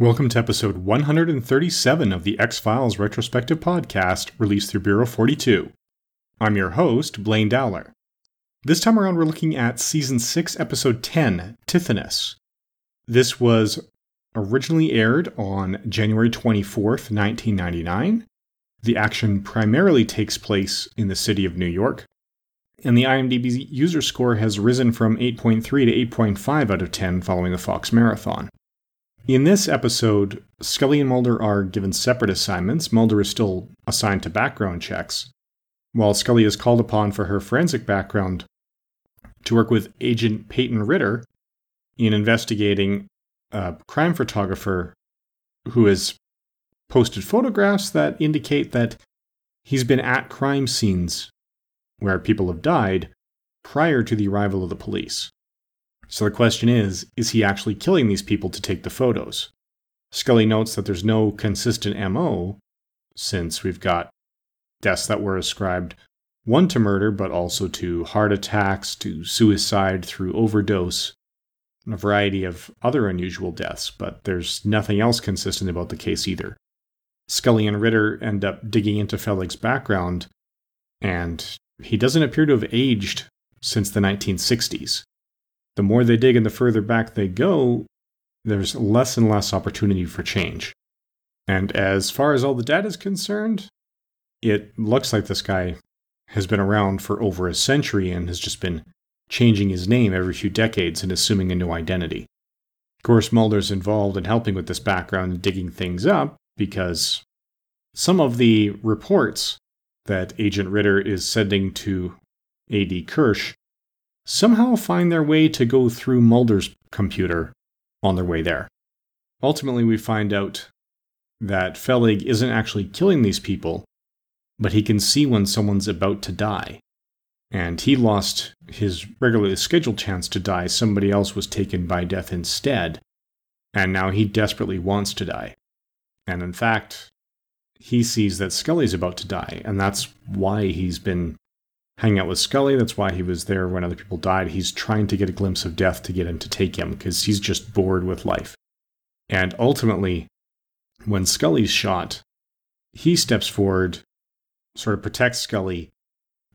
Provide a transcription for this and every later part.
Welcome to episode 137 of the X Files retrospective podcast released through Bureau 42. I'm your host, Blaine Dowler. This time around, we're looking at season 6, episode 10, Tithonus. This was originally aired on January 24th, 1999. The action primarily takes place in the city of New York, and the IMDb user score has risen from 8.3 to 8.5 out of 10 following the Fox Marathon. In this episode, Scully and Mulder are given separate assignments. Mulder is still assigned to background checks, while Scully is called upon for her forensic background to work with Agent Peyton Ritter in investigating a crime photographer who has posted photographs that indicate that he's been at crime scenes where people have died prior to the arrival of the police. So the question is is he actually killing these people to take the photos? Scully notes that there's no consistent MO since we've got deaths that were ascribed one to murder, but also to heart attacks, to suicide through overdose, and a variety of other unusual deaths, but there's nothing else consistent about the case either. Scully and Ritter end up digging into Fellig's background, and he doesn't appear to have aged since the 1960s the more they dig and the further back they go, there's less and less opportunity for change. And as far as all the data is concerned, it looks like this guy has been around for over a century and has just been changing his name every few decades and assuming a new identity. Of course, Mulder's involved in helping with this background and digging things up because some of the reports that Agent Ritter is sending to AD Kersh somehow find their way to go through Mulder's computer on their way there. Ultimately, we find out that Fellig isn't actually killing these people, but he can see when someone's about to die. And he lost his regularly scheduled chance to die. Somebody else was taken by death instead. And now he desperately wants to die. And in fact, he sees that Scully's about to die, and that's why he's been hanging out with Scully. That's why he was there when other people died. He's trying to get a glimpse of death to get him to take him because he's just bored with life. And ultimately, when Scully's shot, he steps forward, sort of protects Scully,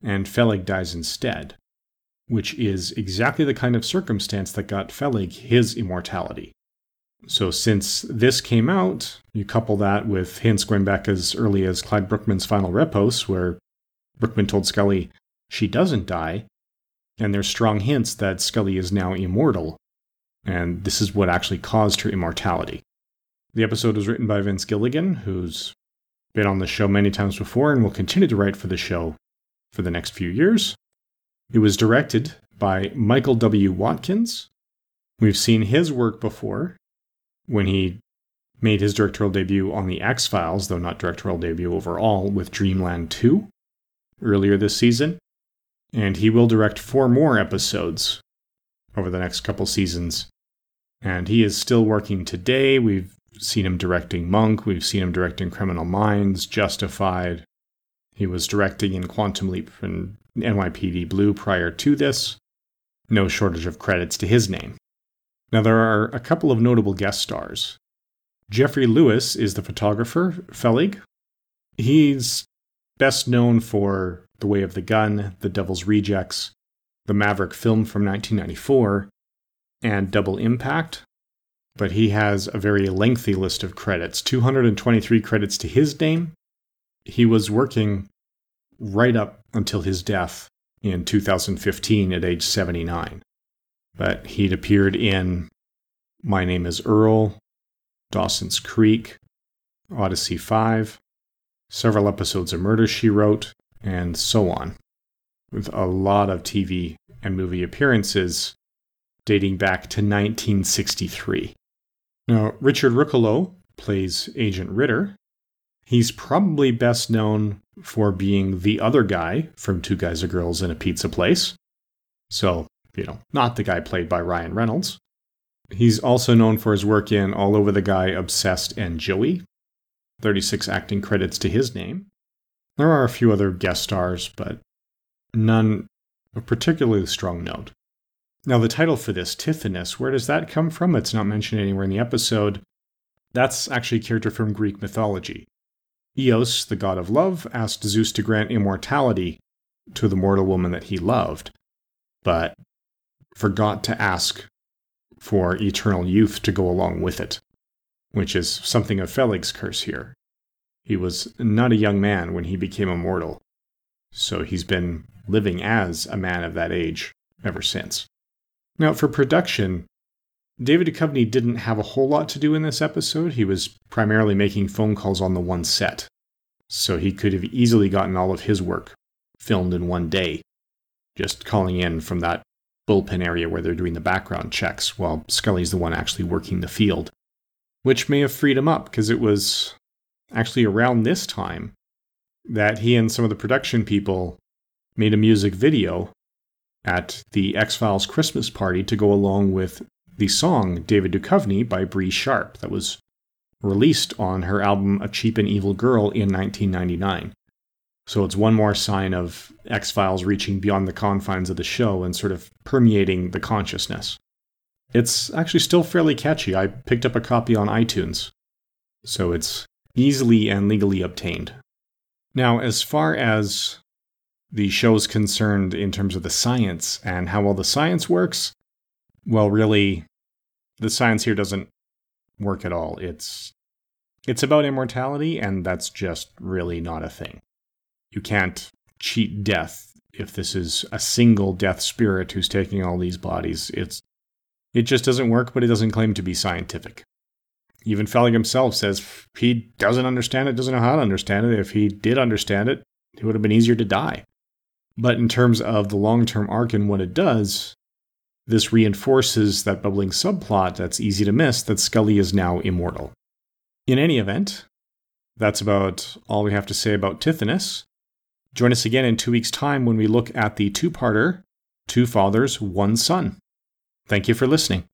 and Fellig dies instead, which is exactly the kind of circumstance that got Fellig his immortality. So, since this came out, you couple that with hints going back as early as Clyde Bruckman's final Repose, where Bruckman told Scully, she doesn't die, and there's strong hints that Scully is now immortal, and this is what actually caused her immortality. The episode was written by Vince Gilligan, who's been on the show many times before and will continue to write for the show for the next few years. It was directed by Michael W. Watkins. We've seen his work before when he made his directorial debut on The X Files, though not directorial debut overall, with Dreamland 2 earlier this season and he will direct four more episodes over the next couple seasons. And he is still working today. We've seen him directing Monk, we've seen him directing Criminal Minds, Justified. He was directing in Quantum Leap and NYPD Blue prior to this. No shortage of credits to his name. Now, there are a couple of notable guest stars. Geoffrey Lewis is the photographer, Fellig. He's best known for the Way of the Gun, The Devil's Rejects, the Maverick film from 1994, and Double Impact. But he has a very lengthy list of credits 223 credits to his name. He was working right up until his death in 2015 at age 79. But he'd appeared in My Name is Earl, Dawson's Creek, Odyssey 5, several episodes of Murder She Wrote, and so on, with a lot of TV and movie appearances dating back to 1963. Now, Richard Ruccolo plays Agent Ritter. He's probably best known for being the other guy from Two Guys and Girls in a Pizza Place. So, you know, not the guy played by Ryan Reynolds. He's also known for his work in All Over the Guy, Obsessed, and Joey. 36 acting credits to his name. There are a few other guest stars, but none of particularly strong note. Now, the title for this, Tithonus, where does that come from? It's not mentioned anywhere in the episode. That's actually a character from Greek mythology. Eos, the god of love, asked Zeus to grant immortality to the mortal woman that he loved, but forgot to ask for eternal youth to go along with it, which is something of Fellig's curse here. He was not a young man when he became immortal, so he's been living as a man of that age ever since. Now, for production, David Duchovny didn't have a whole lot to do in this episode. He was primarily making phone calls on the one set. So he could have easily gotten all of his work filmed in one day, just calling in from that bullpen area where they're doing the background checks while Scully's the one actually working the field, which may have freed him up because it was actually around this time that he and some of the production people made a music video at the X Files Christmas party to go along with the song David Duchovny by Bree Sharp that was released on her album A Cheap and Evil Girl in 1999. So it's one more sign of X Files reaching beyond the confines of the show and sort of permeating the consciousness. It's actually still fairly catchy. I picked up a copy on iTunes, so it's easily and legally obtained. Now, as far as the show's concerned in terms of the science and how well the science works, well, really, the science here doesn't work at all. It's it's about immortality, and that's just really not a thing. You can't cheat death if this is a single death spirit who's taking all these bodies. It's it just doesn't work, but it doesn't claim to be scientific. Even Fellig himself says he doesn't understand it, doesn't know how to understand it. If he did understand it, it would have been easier to die. But in terms of the long term arc and what it does, this reinforces that bubbling subplot that's easy to miss that Scully is now immortal. In any event, that's about all we have to say about Tithonus. Join us again in two weeks' time when we look at the two parter Two Fathers, One Son. Thank you for listening.